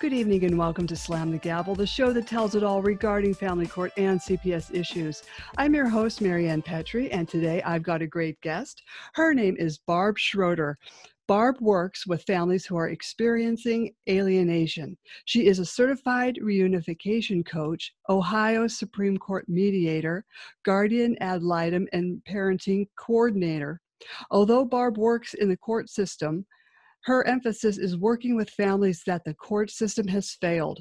Good evening and welcome to Slam the Gavel, the show that tells it all regarding family court and CPS issues. I'm your host, Marianne Petrie, and today I've got a great guest. Her name is Barb Schroeder. Barb works with families who are experiencing alienation. She is a certified reunification coach, Ohio Supreme Court mediator, guardian ad litem, and parenting coordinator. Although Barb works in the court system, her emphasis is working with families that the court system has failed,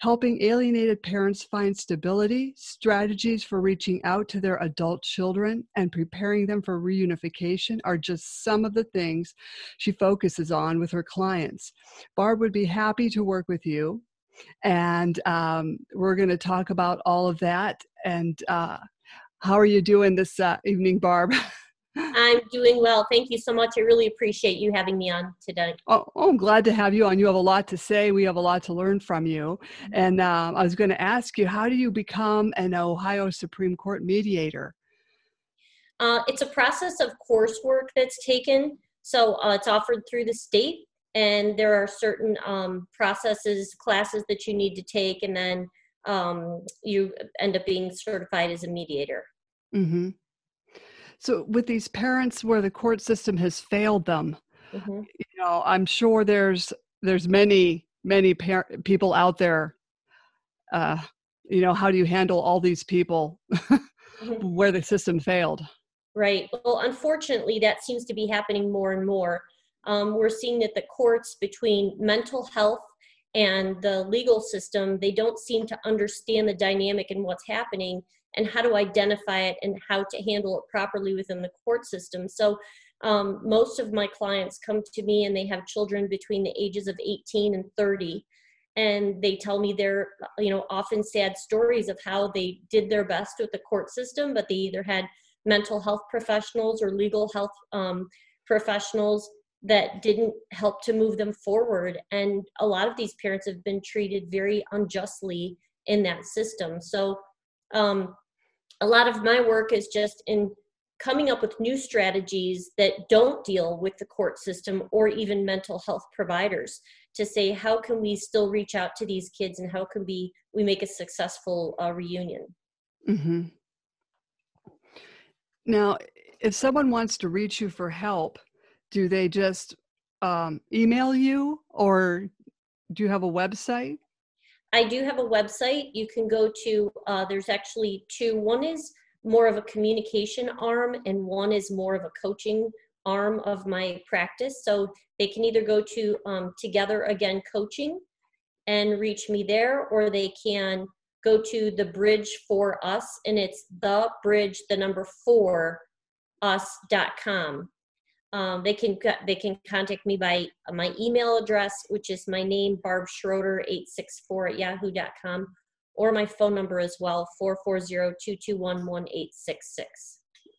helping alienated parents find stability, strategies for reaching out to their adult children, and preparing them for reunification are just some of the things she focuses on with her clients. Barb would be happy to work with you, and um, we're going to talk about all of that. And uh, how are you doing this uh, evening, Barb? I'm doing well. Thank you so much. I really appreciate you having me on today. Oh, oh, I'm glad to have you on. You have a lot to say. We have a lot to learn from you. Mm-hmm. And um, I was going to ask you, how do you become an Ohio Supreme Court mediator? Uh, it's a process of coursework that's taken. So uh, it's offered through the state, and there are certain um, processes, classes that you need to take, and then um, you end up being certified as a mediator. Mm-hmm. So with these parents where the court system has failed them, mm-hmm. you know, I'm sure there's there's many many par- people out there. Uh, you know, how do you handle all these people mm-hmm. where the system failed? Right. Well, unfortunately, that seems to be happening more and more. Um, we're seeing that the courts between mental health and the legal system they don't seem to understand the dynamic and what's happening and how to identify it and how to handle it properly within the court system. So um, most of my clients come to me and they have children between the ages of 18 and 30 and they tell me their you know often sad stories of how they did their best with the court system but they either had mental health professionals or legal health um, professionals that didn't help to move them forward. And a lot of these parents have been treated very unjustly in that system. So um, a lot of my work is just in coming up with new strategies that don't deal with the court system or even mental health providers to say how can we still reach out to these kids and how can we we make a successful uh, reunion mm-hmm. now if someone wants to reach you for help do they just um, email you or do you have a website I do have a website. You can go to, uh, there's actually two. One is more of a communication arm, and one is more of a coaching arm of my practice. So they can either go to um, Together Again Coaching and reach me there, or they can go to the bridge for us, and it's the bridge, the number four, us.com. Um, they can they can contact me by my email address, which is my name Barb Schroeder eight six four at yahoo.com, or my phone number as well 440-221-1866.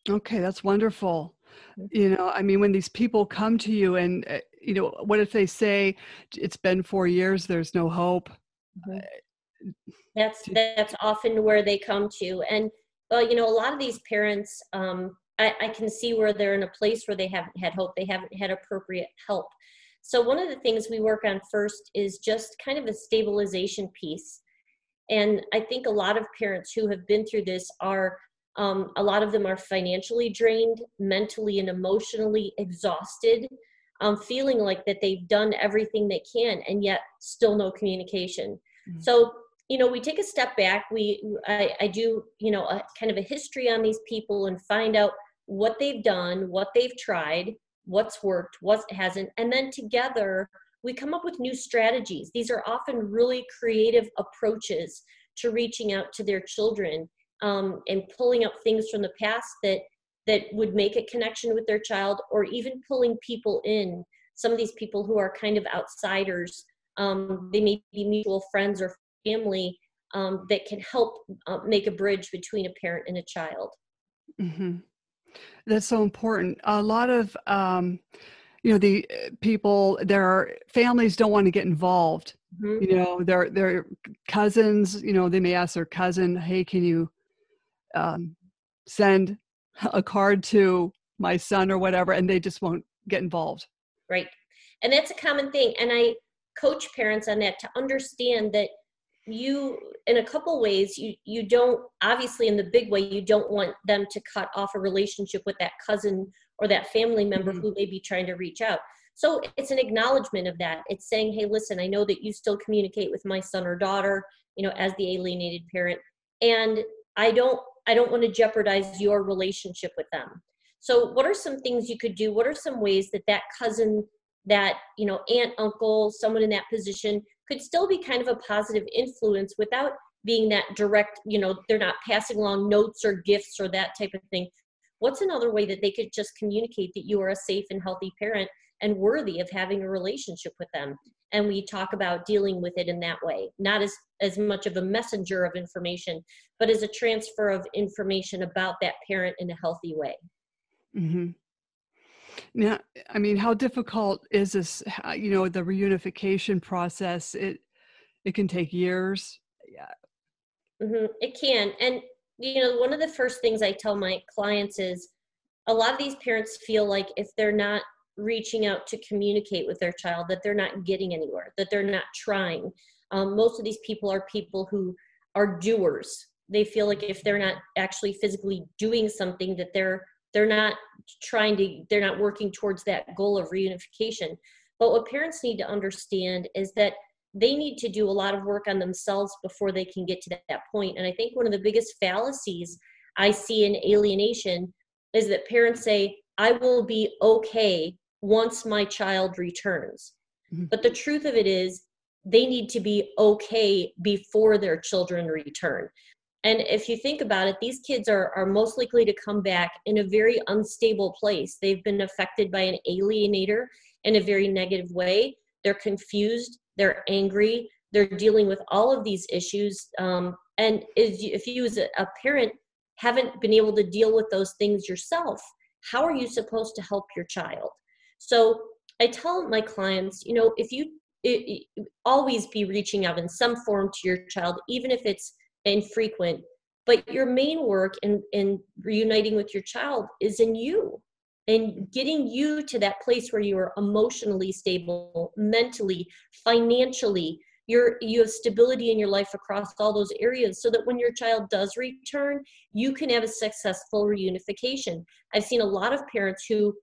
Okay, that's wonderful. Mm-hmm. You know, I mean, when these people come to you, and uh, you know, what if they say it's been four years, there's no hope? Mm-hmm. Uh, that's that's often where they come to, and well, you know, a lot of these parents. Um, I, I can see where they're in a place where they haven't had hope, they haven't had appropriate help. So, one of the things we work on first is just kind of a stabilization piece. And I think a lot of parents who have been through this are, um, a lot of them are financially drained, mentally and emotionally exhausted, um, feeling like that they've done everything they can and yet still no communication. Mm-hmm. So, you know we take a step back we I, I do you know a kind of a history on these people and find out what they've done, what they've tried, what's worked, what hasn't, and then together we come up with new strategies. These are often really creative approaches to reaching out to their children um, and pulling up things from the past that that would make a connection with their child, or even pulling people in. Some of these people who are kind of outsiders, um, they may be mutual friends or family um, that can help uh, make a bridge between a parent and a child. Mm-hmm. That's so important. A lot of, um, you know, the uh, people, their families don't want to get involved. Mm-hmm. You know, their their cousins. You know, they may ask their cousin, "Hey, can you um, send a card to my son or whatever?" And they just won't get involved. Right, and that's a common thing. And I coach parents on that to understand that you in a couple ways you you don't obviously in the big way you don't want them to cut off a relationship with that cousin or that family member mm-hmm. who may be trying to reach out. So it's an acknowledgement of that. It's saying hey listen i know that you still communicate with my son or daughter you know as the alienated parent and i don't i don't want to jeopardize your relationship with them. So what are some things you could do? What are some ways that that cousin that you know aunt uncle someone in that position could still be kind of a positive influence without being that direct you know they're not passing along notes or gifts or that type of thing. What's another way that they could just communicate that you are a safe and healthy parent and worthy of having a relationship with them? And we talk about dealing with it in that way not as as much of a messenger of information but as a transfer of information about that parent in a healthy way. Mm-hmm. Now, I mean, how difficult is this? You know, the reunification process. It it can take years. Yeah, mm-hmm. it can. And you know, one of the first things I tell my clients is, a lot of these parents feel like if they're not reaching out to communicate with their child, that they're not getting anywhere, that they're not trying. Um, most of these people are people who are doers. They feel like if they're not actually physically doing something, that they're they're not trying to they're not working towards that goal of reunification. But what parents need to understand is that they need to do a lot of work on themselves before they can get to that, that point. And i think one of the biggest fallacies i see in alienation is that parents say i will be okay once my child returns. Mm-hmm. but the truth of it is they need to be okay before their children return and if you think about it, these kids are, are most likely to come back in a very unstable place. They've been affected by an alienator in a very negative way. They're confused, they're angry, they're dealing with all of these issues. Um, and if you, as a parent, haven't been able to deal with those things yourself, how are you supposed to help your child? So I tell my clients, you know, if you it, it, always be reaching out in some form to your child, even if it's infrequent but your main work in in reuniting with your child is in you and getting you to that place where you are emotionally stable mentally financially. You're you have stability in your life across all those areas so that when your child does return you can have a successful reunification. I've seen a lot of parents who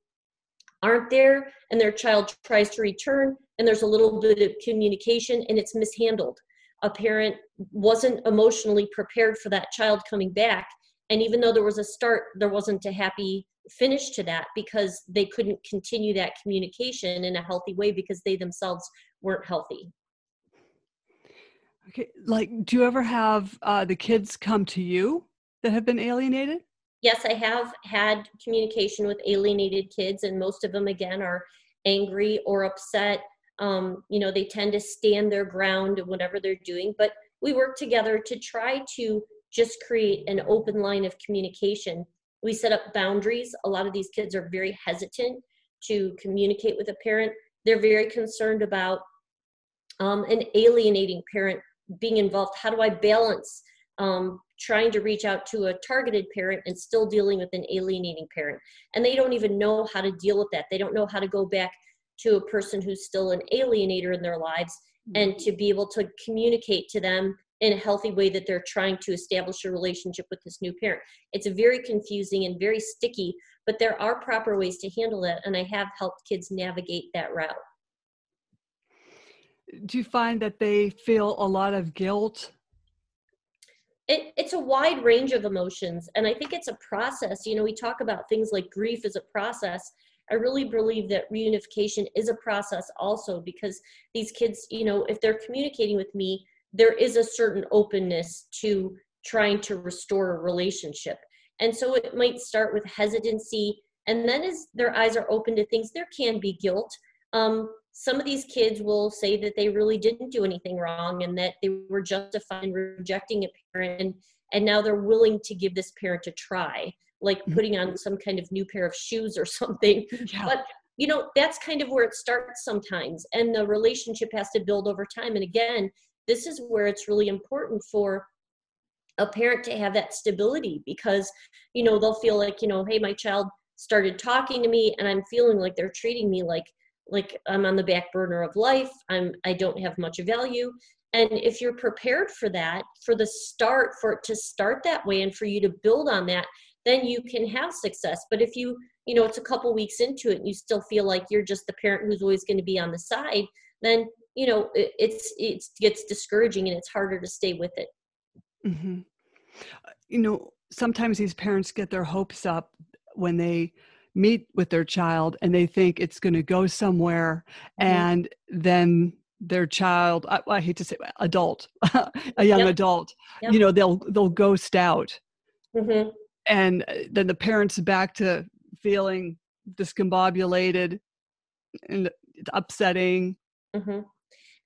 aren't there and their child tries to return and there's a little bit of communication and it's mishandled a parent wasn't emotionally prepared for that child coming back. And even though there was a start there wasn't a happy finish to that because they couldn't continue that communication in a healthy way because they themselves weren't healthy. Okay like do you ever have uh, the kids come to you that have been alienated? Yes i have had communication with alienated kids and most of them again are angry or upset um, you know they tend to stand their ground in whatever they're doing but we work together to try to just create an open line of communication. We set up boundaries. A lot of these kids are very hesitant to communicate with a parent. They're very concerned about um, an alienating parent being involved. How do i balance um, trying to reach out to a targeted parent and still dealing with an alienating parent? And they don't even know how to deal with that. They don't know how to go back to a person who's still an alienator in their lives mm-hmm. and to be able to communicate to them in a healthy way that they're trying to establish a relationship with this new parent. It's very confusing and very sticky, but there are proper ways to handle it, and I have helped kids navigate that route. Do you find that they feel a lot of guilt? It, it's a wide range of emotions, and I think it's a process. You know, we talk about things like grief as a process, I really believe that reunification is a process also because these kids, you know, if they're communicating with me, there is a certain openness to trying to restore a relationship. And so it might start with hesitancy. And then as their eyes are open to things, there can be guilt. Um, some of these kids will say that they really didn't do anything wrong and that they were justified in rejecting a parent and, and now they're willing to give this parent a try like mm-hmm. putting on some kind of new pair of shoes or something. Yeah. But you know, that's kind of where it starts sometimes. And the relationship has to build over time. And again, this is where it's really important for a parent to have that stability because, you know, they'll feel like, you know, hey, my child started talking to me and I'm feeling like they're treating me like like i'm on the back burner of life i'm i don't have much value and if you're prepared for that for the start for it to start that way and for you to build on that then you can have success but if you you know it's a couple weeks into it and you still feel like you're just the parent who's always going to be on the side then you know it, it's it gets discouraging and it's harder to stay with it mm-hmm. you know sometimes these parents get their hopes up when they meet with their child and they think it's going to go somewhere mm-hmm. and then their child I, I, hate to say adult a young yep. adult yep. you know they'll they'll ghost out mm-hmm. And uh, then the parents back to feeling discombobulated and upsetting. Mm-hmm.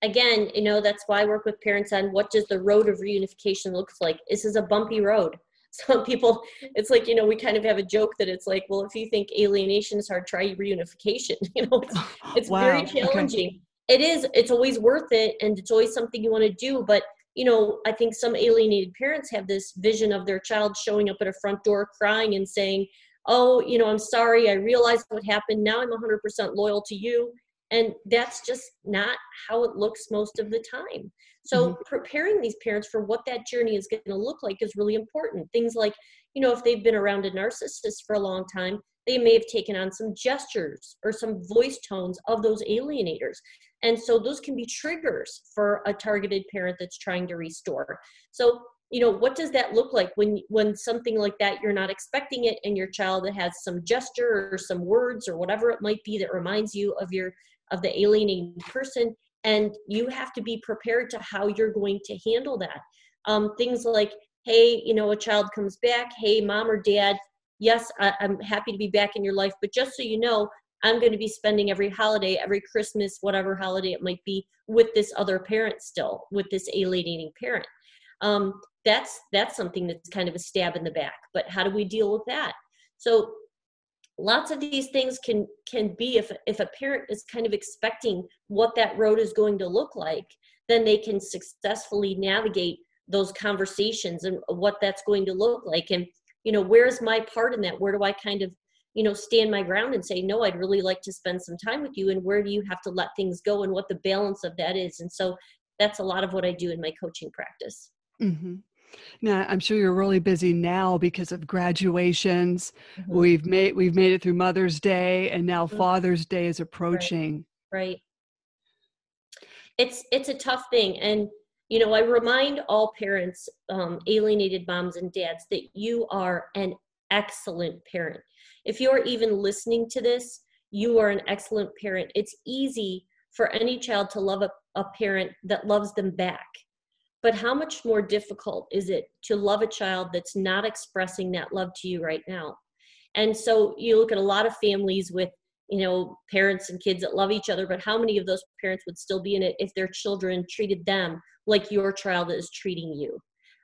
again you know that's why i work with parents on what does the road of reunification looks like? This is a bumpy road. Some people it's like you know we kind of have a joke that it's like well if you think alienation is hard try reunification. You know it's, it's wow. very challenging. Okay it is it's always worth it and it's always something you want to do but you know i think some alienated parents have this vision of their child showing up at a front door crying and saying oh you know i'm sorry i realized what happened. Now i'm 100% loyal to you. And that's just not how it looks most of the time. So mm-hmm. preparing these parents for what that journey is going to look like is really important. Things like you know if they've been around a narcissist for a long time they may have taken on some gestures or some voice tones of those alienators and so those can be triggers for a targeted parent that's trying to restore. So, you know, what does that look like when when something like that you're not expecting it and your child has some gesture or some words or whatever it might be that reminds you of your of the alienating person and you have to be prepared to how you're going to handle that. Um, things like, hey, you know, a child comes back, hey, mom or dad, yes, I, I'm happy to be back in your life, but just so you know, I'm going to be spending every holiday, every Christmas, whatever holiday it might be, with this other parent still, with this alienating parent. Um, that's that's something that's kind of a stab in the back. But how do we deal with that? So lots of these things can can be if if a parent is kind of expecting what that road is going to look like, then they can successfully navigate those conversations and what that's going to look like and you know where's my part in that where do i kind of you know stand my ground and say no i'd really like to spend some time with you and where do you have to let things go and what the balance of that is and so that's a lot of what i do in my coaching practice mm-hmm. now i'm sure you're really busy now because of graduations mm-hmm. we've made we've made it through mother's day and now mm-hmm. father's day is approaching right. right it's it's a tough thing and you know i remind all parents um, alienated moms and dads that you are an excellent parent if you're even listening to this, you are an excellent parent. It's easy for any child to love a, a parent that loves them back. But how much more difficult is it to love a child that's not expressing that love to you right now? And so you look at a lot of families with, you know, parents and kids that love each other, but how many of those parents would still be in it if their children treated them like your child is treating you?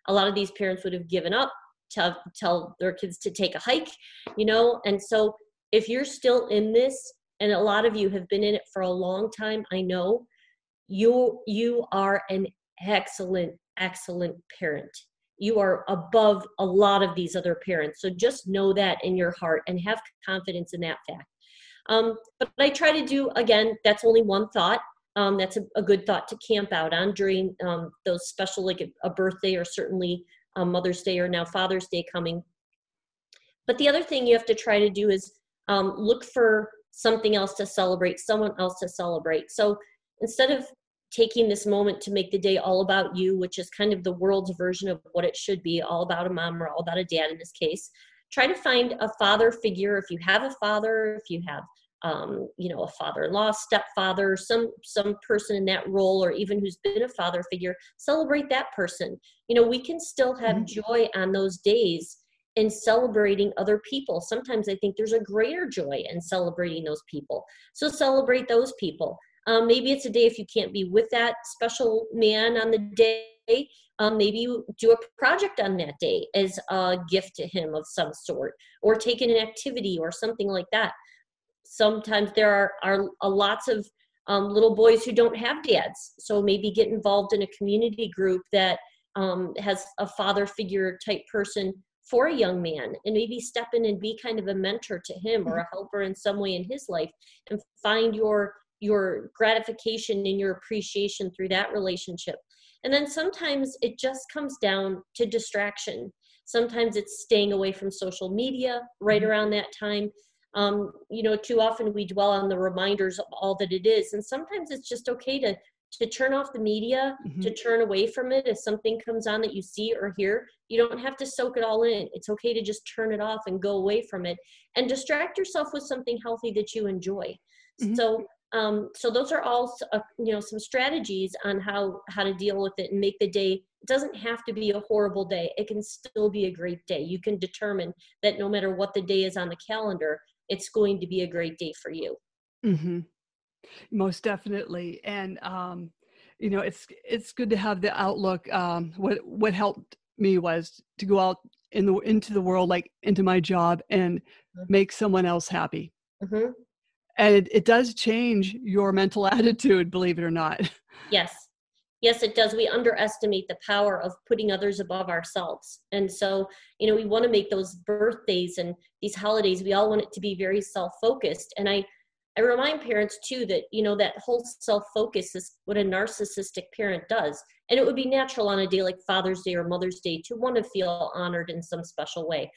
A lot of these parents would have given up tell tell their kids to take a hike you know? And so if you're still in this and a lot of you have been in it for a long time i know you you are an excellent excellent parent. You are above a lot of these other parents. So just know that in your heart and have confidence in that fact. Um, but i try to do again that's only one thought. Um, that's a, a, good thought to camp out on during um, those special like a, a birthday or certainly um, Mother's Day or now Father's Day coming. But the other thing you have to try to do is um, look for something else to celebrate, someone else to celebrate. So instead of taking this moment to make the day all about you, which is kind of the world's version of what it should be, all about a mom or all about a dad in this case, try to find a father figure. If you have a father, if you have um, you know, a father-in-law, stepfather, some some person in that role, or even who's been a father figure, celebrate that person. You know, we can still have mm-hmm. joy on those days in celebrating other people. Sometimes I think there's a greater joy in celebrating those people. So celebrate those people. Um, maybe it's a day if you can't be with that special man on the day. Um, maybe you do a project on that day as a gift to him of some sort, or take in an activity or something like that sometimes there are, are, are lots of um, little boys who don't have dads. So maybe get involved in a community group that um, has a father figure type person for a young man and maybe step in and be kind of a mentor to him or a helper in some way in his life and find your your gratification and your appreciation through that relationship and then sometimes it just comes down to distraction sometimes it's staying away from social media right mm-hmm. around that time um, you know too often we dwell on the reminders of all that it is and sometimes it's just okay to to turn off the media mm-hmm. to turn away from it if something comes on that you see or hear. You don't have to soak it all in. It's okay to just turn it off and go away from it and distract yourself with something healthy that you enjoy. Mm-hmm. so um, so those are all uh, you know some strategies on how how to deal with it and make the day it doesn't have to be a horrible day. It can still be a great day. You can determine that no matter what the day is on the calendar it's going to be a great day for you. Mm-hmm. most definitely. And um, you know it's it's good to have the outlook um, what what helped me was to go out in the into the world like into my job and mm-hmm. make someone else happy. Mm-hmm. And it, it does change your mental attitude believe it or not. Yes yes it does. We underestimate the power of putting others above ourselves. And so you know we want to make those birthdays and these holidays we all want it to be very self-focused. And i i remind parents too that you know that whole self-focus is what a narcissistic parent does. And it would be natural on a day like father's day or mother's day to want to feel honored in some special way.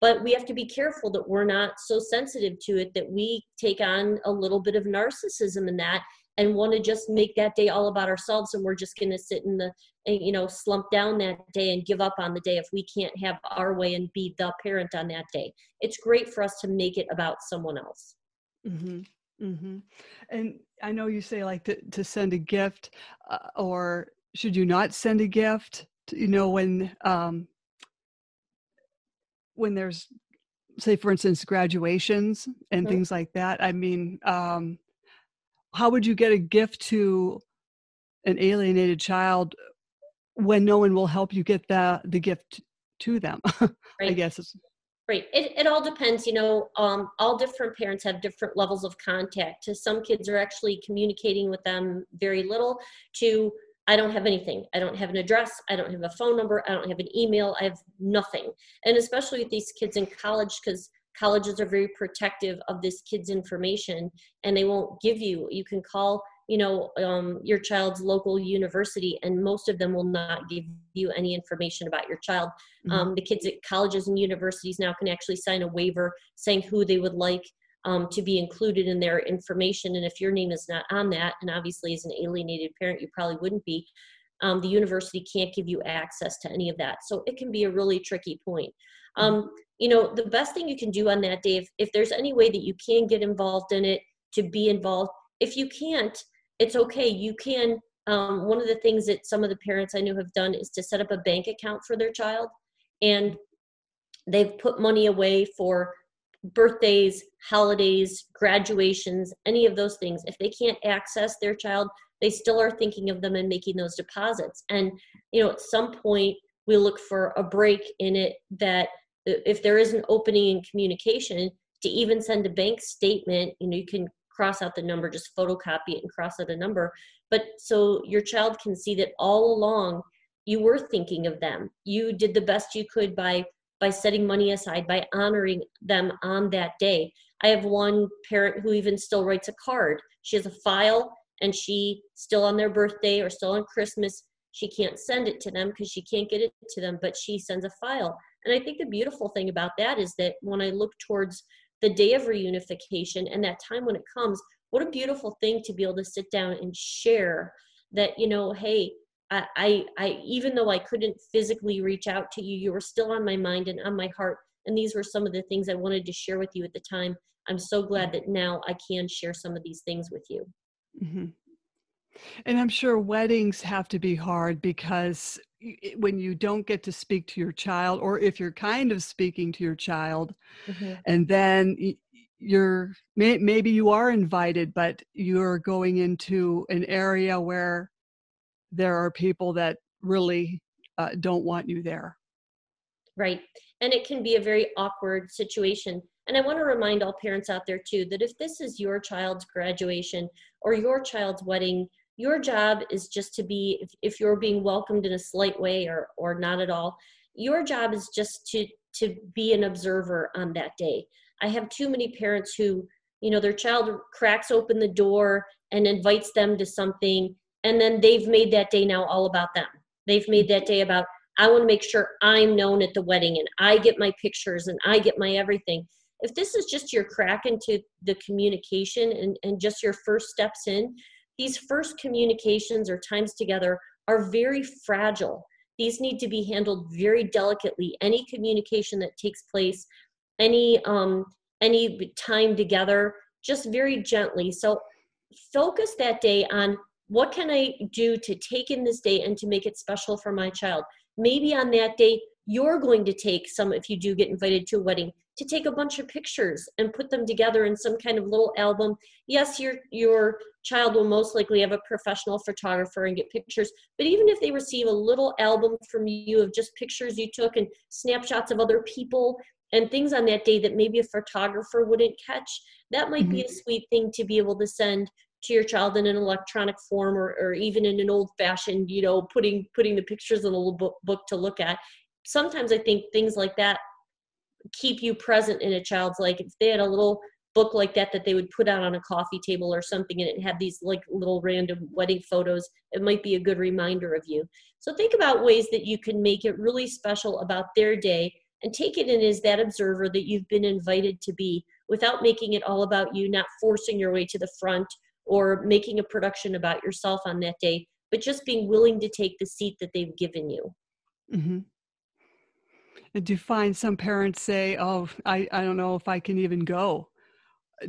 But we have to be careful that we're not so sensitive to it that we take on a little bit of narcissism in that and want to just make that day all about ourselves and we're just going to sit in the eh, you know slump down that day and give up on the day if we can't have our way and be the parent on that day it's great for us to make it about someone else mm-hmm. Mm-hmm. and i know you say like to, to send a gift uh, or should you not send a gift you know when um, when there's say for instance graduations and mm-hmm. things like that i mean um how would you get a gift to an alienated child when no one will help you get the the gift to them right. i guess it's right it, it all depends you know um, all different parents have different levels of contact to some kids are actually communicating with them very little to I don't have anything. I don't have an address. I don't have a phone number. I don't have an email. I have nothing. And especially with these kids in college, because colleges are very protective of this kid's information and they won't give you, you can call, you know, um, your child's local university and most of them will not give you any information about your child. Mm-hmm. Um, the kids at colleges and universities now can actually sign a waiver saying who they would like um, to be included in their information. And if your name is not on that, and obviously as an alienated parent, you probably wouldn't be, um, the university can't give you access to any of that. So it can be a really tricky point. Um, you know, the best thing you can do on that day, if, if there's any way that you can get involved in it, to be involved. If you can't, it's okay. You can. Um, one of the things that some of the parents I know have done is to set up a bank account for their child, and they've put money away for birthdays, holidays, graduations, any of those things, if they can't access their child, they still are thinking of them and making those deposits. And, you know, at some point, we look for a break in it that if there is an opening in communication, to even send a bank statement, you know, you can cross out the number, just photocopy it and cross out a number. But so your child can see that all along you were thinking of them. You did the best you could by by setting money aside, by honoring them on that day. I have one parent who even still writes a card. She has a file and she still on their birthday or still on Christmas, she can't send it to them because she can't get it to them, but she sends a file. And I think the beautiful thing about that is that when I look towards the day of reunification and that time when it comes, what a beautiful thing to be able to sit down and share that, you know, hey, I, I, even though I couldn't physically reach out to you, you were still on my mind and on my heart. And these were some of the things I wanted to share with you at the time. I'm so glad that now I can share some of these things with you. Mm-hmm. And I'm sure weddings have to be hard because when you don't get to speak to your child, or if you're kind of speaking to your child, mm-hmm. and then you're maybe you are invited, but you're going into an area where there are people that really uh, don't want you there. Right. And it can be a very awkward situation. And I want to remind all parents out there too that if this is your child's graduation or your child's wedding, your job is just to be, if, if you're being welcomed in a slight way or, or not at all, your job is just to, to be an observer on that day. I have too many parents who you know their child cracks open the door and invites them to something and then they've made that day now all about them they've made that day about i want to make sure i'm known at the wedding and i get my pictures and i get my everything if this is just your crack into the communication and, and just your first steps in these first communications or times together are very fragile. These need to be handled very delicately. Any communication that takes place any um any time together just very gently. So focus that day on what can i do to take in this day and to make it special for my child. Maybe on that day you're going to take some if you do get invited to a wedding to take a bunch of pictures and put them together in some kind of little album yes your your child will most likely have a professional photographer and get pictures but even if they receive a little album from you of just pictures you took and snapshots of other people and things on that day that maybe a photographer wouldn't catch that might mm-hmm. be a sweet thing to be able to send to your child in an electronic form or, or even in an old fashioned you know putting putting the pictures in a little book, book to look at sometimes i think things like that keep you present in a child's like if they had a little book like that that they would put out on a coffee table or something and it had these like little random wedding photos it might be a good reminder of you so think about ways that you can make it really special about their day and take it in as that observer that you've been invited to be without making it all about you, not forcing your way to the front or making a production about yourself on that day, but just being willing to take the seat that they've given you. Mm-hmm. Do find some parents say, "Oh, I, I don't know if I can even go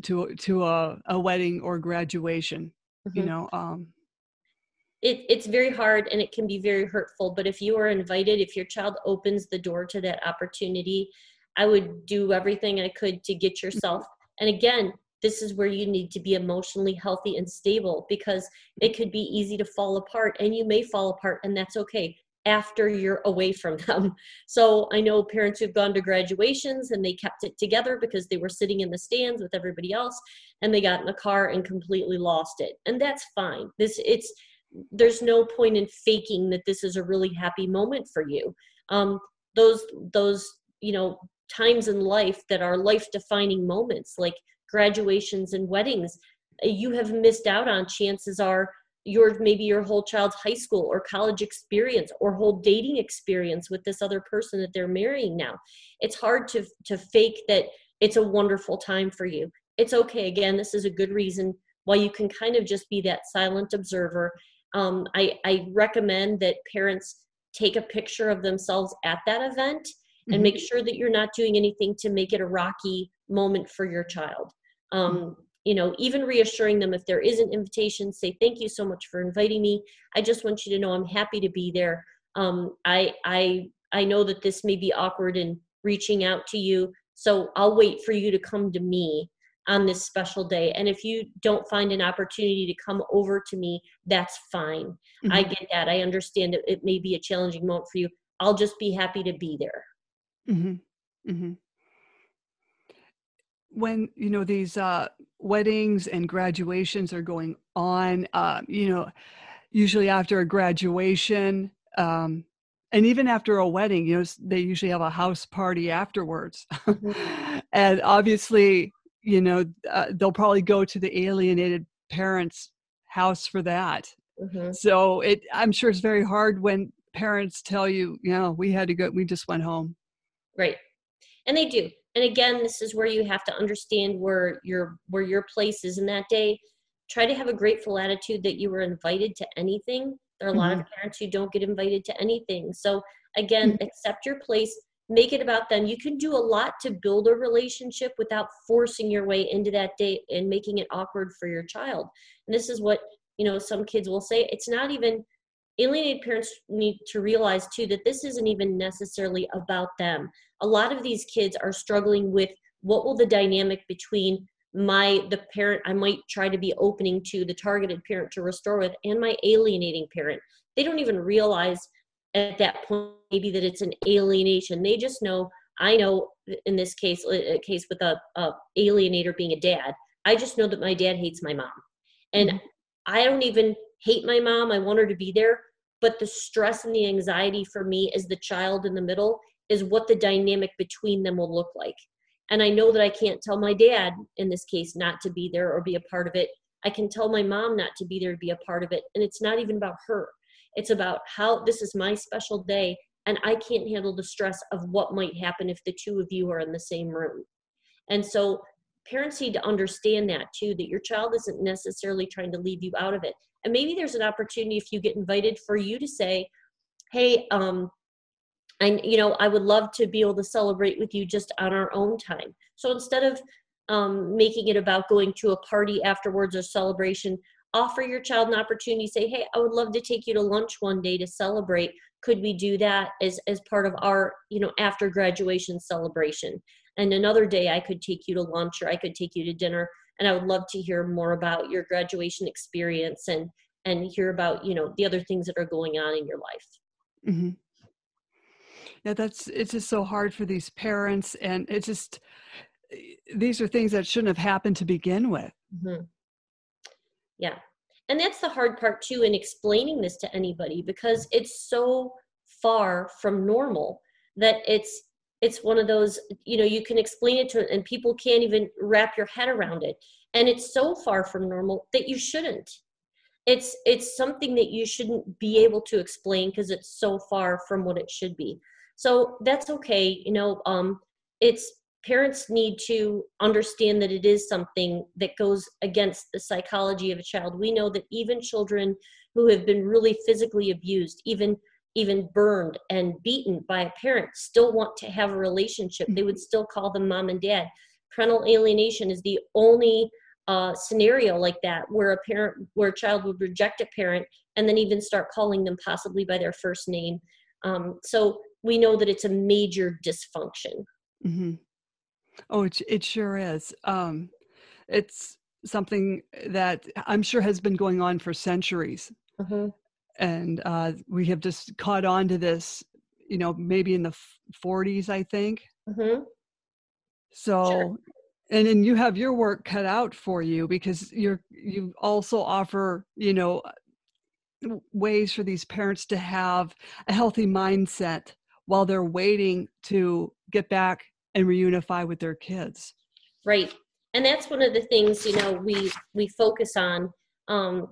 to to a, a wedding or graduation"? Mm-hmm. You know, um, it, it's very hard and it can be very hurtful but if you are invited if your child opens the door to that opportunity i would do everything i could to get yourself and again this is where you need to be emotionally healthy and stable because it could be easy to fall apart and you may fall apart and that's okay after you're away from them. So I know parents who've gone to graduations and they kept it together because they were sitting in the stands with everybody else and they got in the car and completely lost it. And that's fine. This it's there's no point in faking that this is a really happy moment for you um, those those you know times in life that are life defining moments like graduations and weddings you have missed out on chances are your maybe your whole child's high school or college experience or whole dating experience with this other person that they're marrying now it's hard to to fake that it's a wonderful time for you it's okay again this is a good reason why you can kind of just be that silent observer um, I, I recommend that parents take a picture of themselves at that event and mm-hmm. make sure that you're not doing anything to make it a rocky moment for your child. Um. You know, even reassuring them if there is an invitation, say, Thank you so much for inviting me. I just want you to know I'm happy to be there. Um, I, I, I know that this may be awkward in reaching out to you, so I'll wait for you to come to me on this special day. And if you don't find an opportunity to come over to me, that's fine. Mm-hmm. I get that. I understand it, it, may be a challenging moment for you. I'll just be happy to be there. Mm-hmm. Mm-hmm. When you know these uh, weddings and graduations are going on, uh, you know, usually after a graduation, um, and even after a wedding, you know, they usually have a house party afterwards. Mm-hmm. and obviously, you know uh, they'll probably go to the alienated parents house for that mm-hmm. so it i'm sure it's very hard when parents tell you you know we had to go we just went home right and they do and again this is where you have to understand where your where your place is in that day. Try to have a grateful attitude that you were invited to anything. There are a lot mm-hmm. of parents who don't get invited to anything. So again mm-hmm. accept your place make it about them. You can do a lot to build a relationship without forcing your way into that date and making it awkward for your child. And this is what you know some kids will say it's not even alienated parents need to realize too that this isn't even necessarily about them. A lot of these kids are struggling with what will the dynamic between my the parent i might try to be opening to the targeted parent to restore with and my alienating parent. They don't even realize at that point maybe that it's an alienation. They just know i know in this case a case with a, a alienator being a dad i just know that my dad hates my mom. And mm-hmm. i don't even hate my mom. I want her to be there but the stress and the anxiety for me as the child in the middle is what the dynamic between them will look like. And i know that i can't tell my dad in this case not to be there or be a part of it. I can tell my mom not to be there to be a part of it. And it's not even about her. It's about how this is my special day and i can't handle the stress of what might happen if the two of you are in the same room. And so parents need to understand that too that your child isn't necessarily trying to leave you out of it and maybe there's an opportunity if you get invited for you to say hey um and you know i would love to be able to celebrate with you just on our own time. So instead of um, making it about going to a party afterwards or celebration offer your child an opportunity say hey i would love to take you to lunch one day to celebrate. Could we do that as as part of our you know after graduation celebration? And another day i could take you to lunch or i could take you to dinner and i would love to hear more about your graduation experience and and hear about you know the other things that are going on in your life mm-hmm. yeah that's it's just so hard for these parents and it just these are things that shouldn't have happened to begin with mm-hmm. yeah and that's the hard part too in explaining this to anybody because it's so far from normal that it's it's one of those you know you can explain it to and people can't even wrap your head around it. And it's so far from normal that you shouldn't. It's it's something that you shouldn't be able to explain because it's so far from what it should be. So that's okay you know um it's parents need to understand that it is something that goes against the psychology of a child. We know that even children who have been really physically abused even even burned and beaten by a parent still want to have a relationship they would still call them mom and dad. Parental alienation is the only uh, scenario like that where a parent where a child would reject a parent and then even start calling them possibly by their first name. Um, so we know that it's a major dysfunction. Mm-hmm. oh it, it sure is. Um, it's something that i'm sure has been going on for centuries. Mm-hmm and uh, we have just caught on to this you know maybe in the 40s i think mm-hmm. so sure. and then you have your work cut out for you because you're you also offer you know ways for these parents to have a healthy mindset while they're waiting to get back and reunify with their kids right and that's one of the things you know we we focus on um,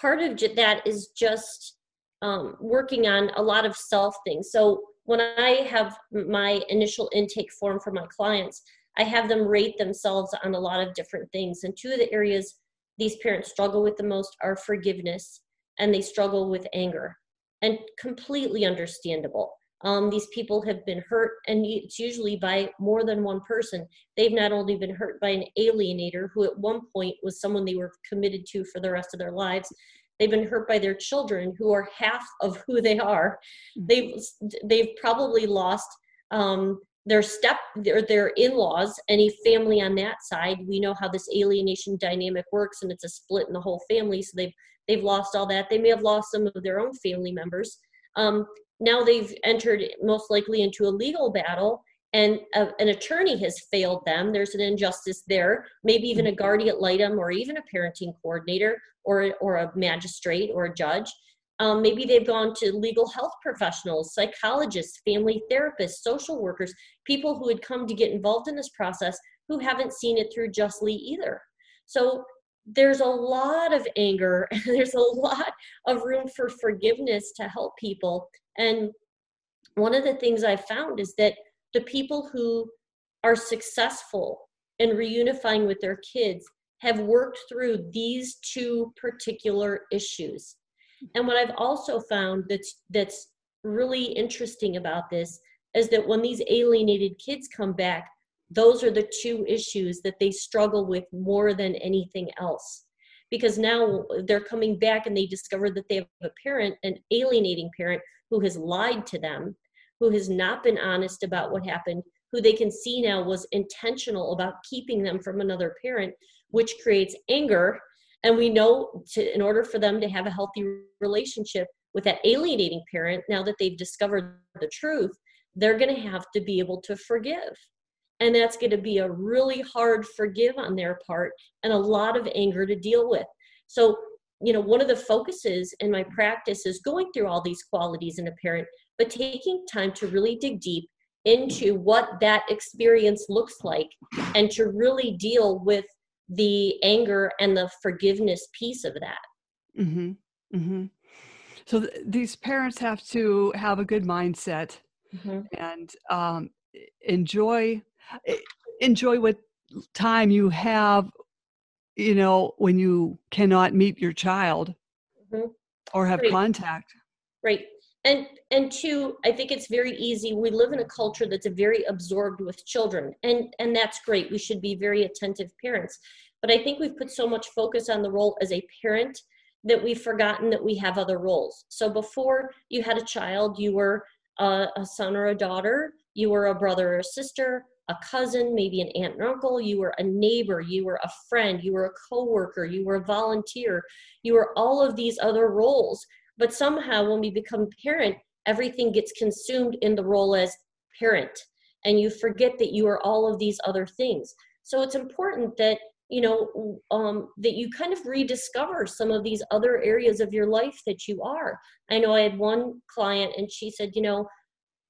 part of that is just um, working on a lot of self things. So when I have my initial intake form for my clients, I have them rate themselves on a lot of different things. And two of the areas these parents struggle with the most are forgiveness and they struggle with anger. And completely understandable. Um, these people have been hurt, and it's usually by more than one person. They've not only been hurt by an alienator who at one point was someone they were committed to for the rest of their lives. They've been hurt by their children who are half of who they are. Mm-hmm. They've they've probably lost um, their step their, their in-laws any family on that side we know how this alienation dynamic works and it's a split in the whole family so they've they've lost all that they may have lost some of their own family members um, now they've entered most likely into a legal battle and a, an attorney has failed them. There's an injustice there. Maybe even a mm-hmm. guardian ad litem or even a parenting coordinator or, or a magistrate or a judge. Um, maybe they've gone to legal health professionals psychologists family therapists social workers people who had come to get involved in this process who haven't seen it through justly either. So there's a lot of anger and there's a lot of room for forgiveness to help people and one of the things I found is that the people who are successful in reunifying with their kids have worked through these two particular issues. And what I've also found that's that's really interesting about this is that when these alienated kids come back, those are the two issues that they struggle with more than anything else. Because now they're coming back and they discover that they have a parent, an alienating parent, who has lied to them, who has not been honest about what happened, who they can see now was intentional about keeping them from another parent, which creates anger. And we know to, in order for them to have a healthy relationship with that alienating parent, now that they've discovered the truth, they're going to have to be able to forgive. And that's going to be a really hard forgive on their part and a lot of anger to deal with. So you know one of the focuses in my practice is going through all these qualities in a parent but taking time to really dig deep into what that experience looks like and to really deal with the anger and the forgiveness piece of that. Mm-hmm. Mm-hmm. So th- these parents have to have a good mindset mm-hmm. and um, enjoy enjoy what time you have. You know, when you cannot meet your child mm-hmm. or have right. contact. Right and and two i think it's very easy we live in a culture that's very absorbed with children and and that's great we should be very attentive parents but i think we've put so much focus on the role as a parent that we've forgotten that we have other roles so before you had a child you were a, a son or a daughter you were a brother or a sister a cousin maybe an aunt and uncle you were a neighbor you were a friend you were a coworker you were a volunteer you were all of these other roles but somehow when we become parent, everything gets consumed in the role as parent. And you forget that you are all of these other things. So it's important that you know um, that you kind of rediscover some of these other areas of your life that you are i know i had one client and she said you know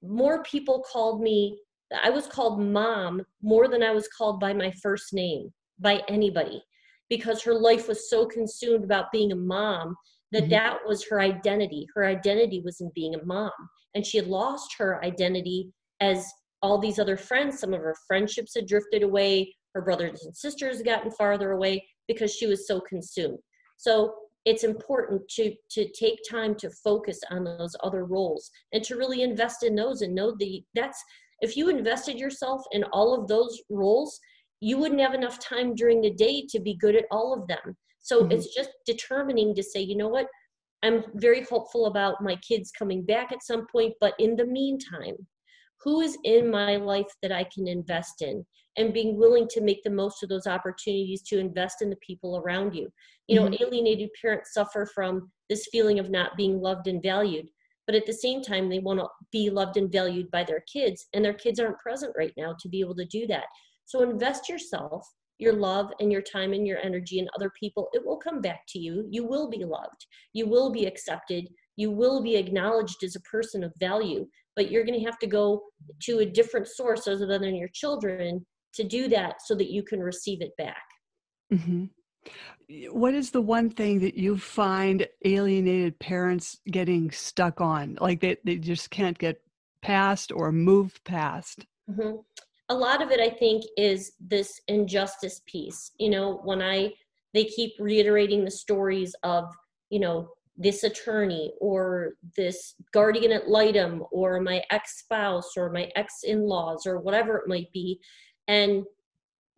more people called me i was called mom more than i was called by my first name by anybody because her life was so consumed about being a mom that mm-hmm. that was her identity. Her identity was in being a mom. And she had lost her identity as all these other friends. Some of her friendships had drifted away. Her brothers and sisters had gotten farther away because she was so consumed. So it's important to to take time to focus on those other roles and to really invest in those and know the that's if you invested yourself in all of those roles you wouldn't have enough time during the day to be good at all of them so mm-hmm. it's just determining to say, you know what, I'm very hopeful about my kids coming back at some point, but in the meantime, who is in my life that I can invest in? And being willing to make the most of those opportunities to invest in the people around you. You know, mm-hmm. alienated parents suffer from this feeling of not being loved and valued but at the same time they want to be loved and valued by their kids and their kids aren't present right now to be able to do that so invest yourself your love and your time and your energy and other people, it will come back to you. You will be loved. You will be accepted. You will be acknowledged as a person of value. But you're going to have to go to a different source other than your children to do that so that you can receive it back. Mm-hmm. What is the one thing that you find alienated parents getting stuck on? Like they, they just can't get past or move past? Mm-hmm a lot of it i think is this injustice piece you know when i they keep reiterating the stories of you know this attorney or this guardian ad litem or my ex-spouse or my ex-in-laws or whatever it might be and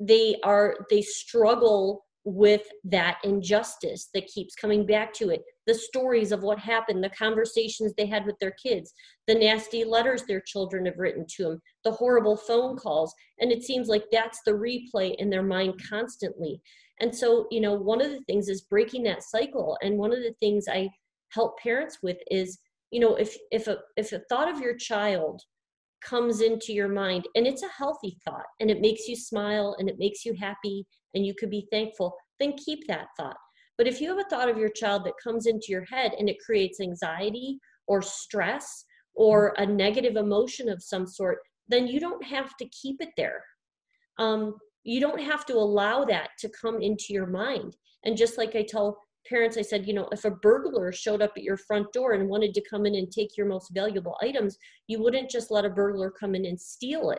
they are they struggle with that injustice that keeps coming back to it. The stories of what happened the conversations they had with their kids the nasty letters their children have written to them the horrible phone calls. And it seems like that's the replay in their mind constantly. And so you know one of the things is breaking that cycle. And one of the things i help parents with is you know if if a if a thought of your child comes into your mind and it's a healthy thought and it makes you smile and it makes you happy and you could be thankful then keep that thought. But if you have a thought of your child that comes into your head and it creates anxiety or stress or a negative emotion of some sort then you don't have to keep it there. Um, you don't have to allow that to come into your mind. And just like i tell parents, I said, you know, if a burglar showed up at your front door and wanted to come in and take your most valuable items, you wouldn't just let a burglar come in and steal it.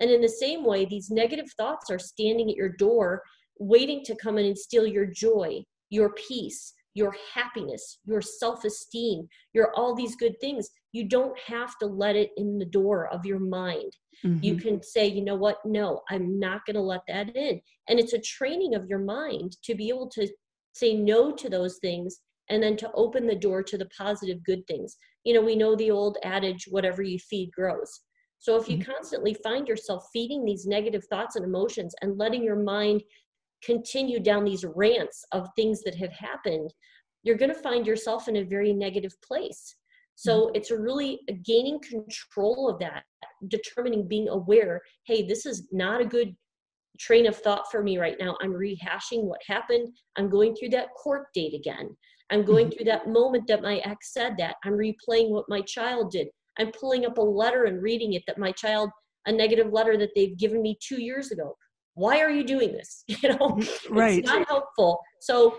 And in the same way, these negative thoughts are standing at your door, waiting to come in and steal your joy, your peace, your happiness, your self esteem, your all these good things. You don't have to let it in the door of your mind. Mm-hmm. You can say, you know what? No, I'm not going to let that in. And it's a training of your mind to be able to say no to those things and then to open the door to the positive good things you know we know the old adage whatever you feed grows so if you mm-hmm. constantly find yourself feeding these negative thoughts and emotions and letting your mind continue down these rants of things that have happened you're going to find yourself in a very negative place so mm-hmm. it's really gaining control of that determining being aware hey this is not a good train of thought for me right now. I'm rehashing what happened. I'm going through that court date again. I'm going mm-hmm. through that moment that my ex said that. I'm replaying what my child did. I'm pulling up a letter and reading it that my child, a negative letter that they've given me two years ago. Why are you doing this? You know, mm-hmm. right. it's not helpful. So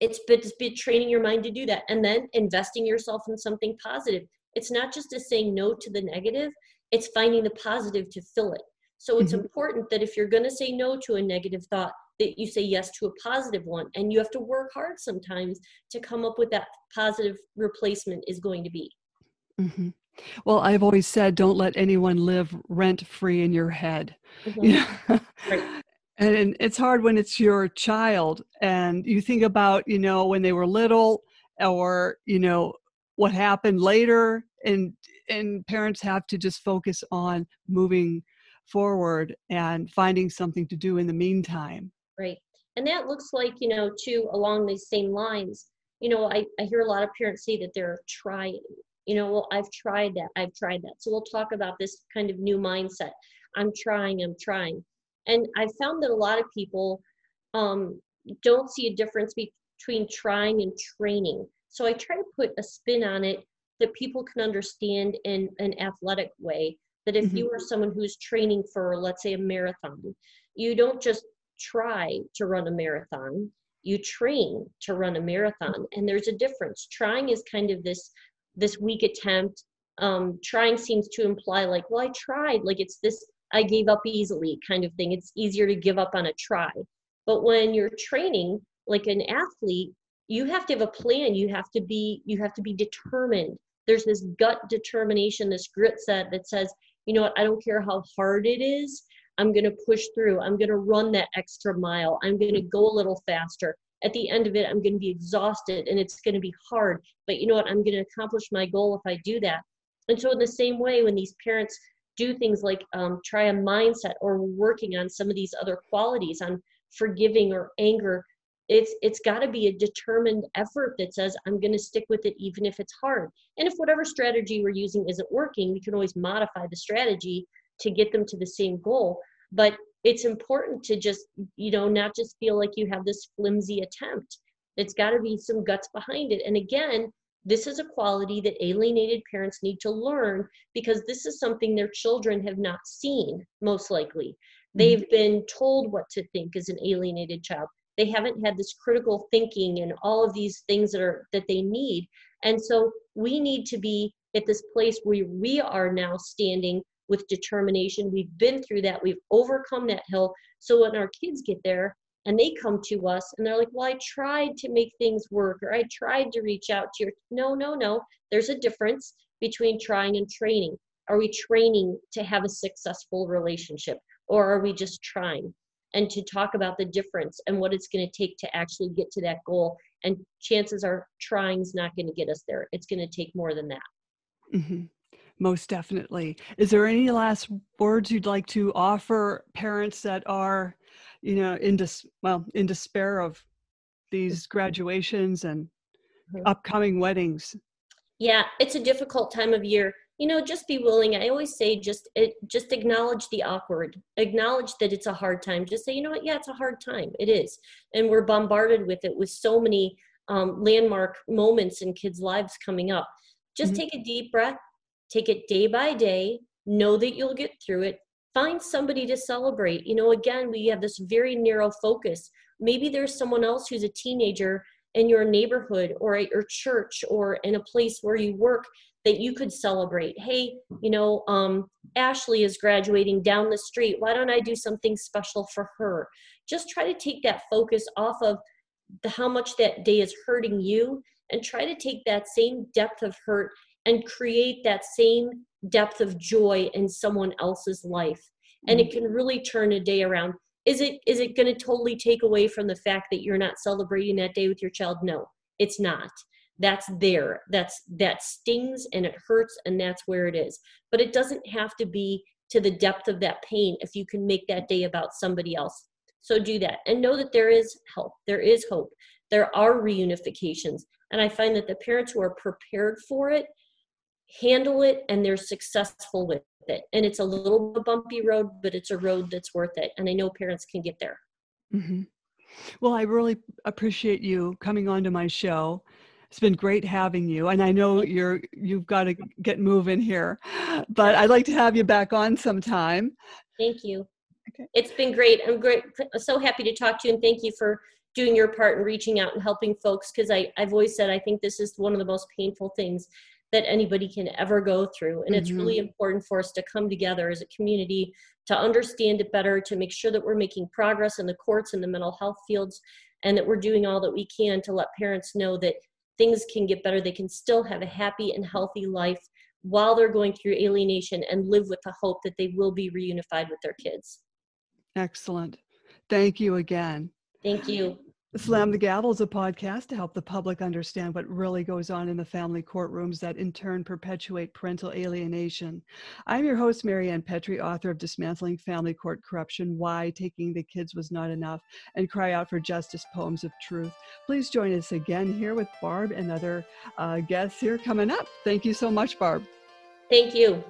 it's been, it's been training your mind to do that and then investing yourself in something positive. It's not just a saying no to the negative, it's finding the positive to fill it. So it's mm-hmm. important that if you're going to say no to a negative thought, that you say yes to a positive one. And you have to work hard sometimes to come up with that positive replacement is going to be. Mm-hmm. Well, I've always said, don't let anyone live rent free in your head. Mm-hmm. right. And it's hard when it's your child and you think about, you know, when they were little or, you know, what happened later and and parents have to just focus on moving forward and finding something to do in the meantime. Right. And that looks like, you know, too, along these same lines, you know, I, I hear a lot of parents say that they're trying, you know, well, I've tried that, I've tried that. So we'll talk about this kind of new mindset. I'm trying, I'm trying. And I've found that a lot of people um, don't see a difference between trying and training. So I try to put a spin on it that people can understand in an athletic way that if mm-hmm. you are someone who's training for let's say a marathon you don't just try to run a marathon you train to run a marathon and there's a difference trying is kind of this this weak attempt um trying seems to imply like well i tried like it's this i gave up easily kind of thing it's easier to give up on a try but when you're training like an athlete you have to have a plan you have to be you have to be determined there's this gut determination this grit set that says you know what, I don't care how hard it is. I'm going to push through. I'm going to run that extra mile. I'm going to go a little faster. At the end of it, I'm going to be exhausted and it's going to be hard. But you know what? I'm going to accomplish my goal if I do that. And so, in the same way, when these parents do things like um, try a mindset or working on some of these other qualities, on forgiving or anger, it's it's got to be a determined effort that says i'm going to stick with it even if it's hard and if whatever strategy we're using isn't working we can always modify the strategy to get them to the same goal but it's important to just you know not just feel like you have this flimsy attempt. It's got to be some guts behind it. And again this is a quality that alienated parents need to learn because this is something their children have not seen most likely. They've mm-hmm. been told what to think as an alienated child. They haven't had this critical thinking and all of these things that are that they need. And so we need to be at this place where we are now standing with determination we've been through that we've overcome that hill so when our kids get there and they come to us and they're like well i tried to make things work or i tried to reach out to your no no no there's a difference between trying and training are we training to have a successful relationship or are we just trying and to talk about the difference and what it's going to take to actually get to that goal. And chances are trying is not going to get us there. It's going to take more than that. Mm-hmm. Most definitely. Is there any last words you'd like to offer parents that are, you know, in dis- well, in despair of these graduations and mm-hmm. upcoming weddings? Yeah, it's a difficult time of year. You know just be willing. I always say just it just acknowledge the awkward. Acknowledge that it's a hard time. Just say you know what? Yeah it's a hard time. It is. And we're bombarded with it with so many um, landmark moments in kids lives coming up. Just mm-hmm. take a deep breath take it day by day. Know that you'll get through it. Find somebody to celebrate. You know again we have this very narrow focus. Maybe there's someone else who's a teenager in your neighborhood or at your church or in a place where you work that you could celebrate. Hey you know um, ashley is graduating down the street. Why don't i do something special for her? Just try to take that focus off of the, how much that day is hurting you and try to take that same depth of hurt and create that same depth of joy in someone else's life. And it mm-hmm. can really turn a day around. Is it is it going to totally take away from the fact that you're not celebrating that day with your child? No it's not. That's there. That's that stings and it hurts and that's where it is. But it doesn't have to be to the depth of that pain if you can make that day about somebody else. So do that and know that there is help. There is hope. There are reunifications. And i find that the parents who are prepared for it handle it and they're successful with it and it's a little bumpy road but it's a road that's worth it and i know parents can get there mm-hmm. well i really appreciate you coming on to my show It's been great having you, and I know you're you've got to get moving here, but I'd like to have you back on sometime. Thank you. Okay. It's been great. I'm great. So happy to talk to you, and thank you for doing your part and reaching out and helping folks. Because I I've always said I think this is one of the most painful things that anybody can ever go through, and mm-hmm. it's really important for us to come together as a community to understand it better, to make sure that we're making progress in the courts and the mental health fields, and that we're doing all that we can to let parents know that things can get better. They can still have a happy and healthy life while they're going through alienation and live with the hope that they will be reunified with their kids. Excellent. Thank you again. Thank you. Slam the Gavel is a podcast to help the public understand what really goes on in the family courtrooms that in turn perpetuate parental alienation. I'm your host, Mary Ann Petrillo, author of Dismantling Family Court Corruption Why Taking the Kids Was Not Enough and Cry Out for Justice Poems of Truth. Please join us again here with Barb and other uh, guests here coming up. Thank you so much, Barb. Thank you.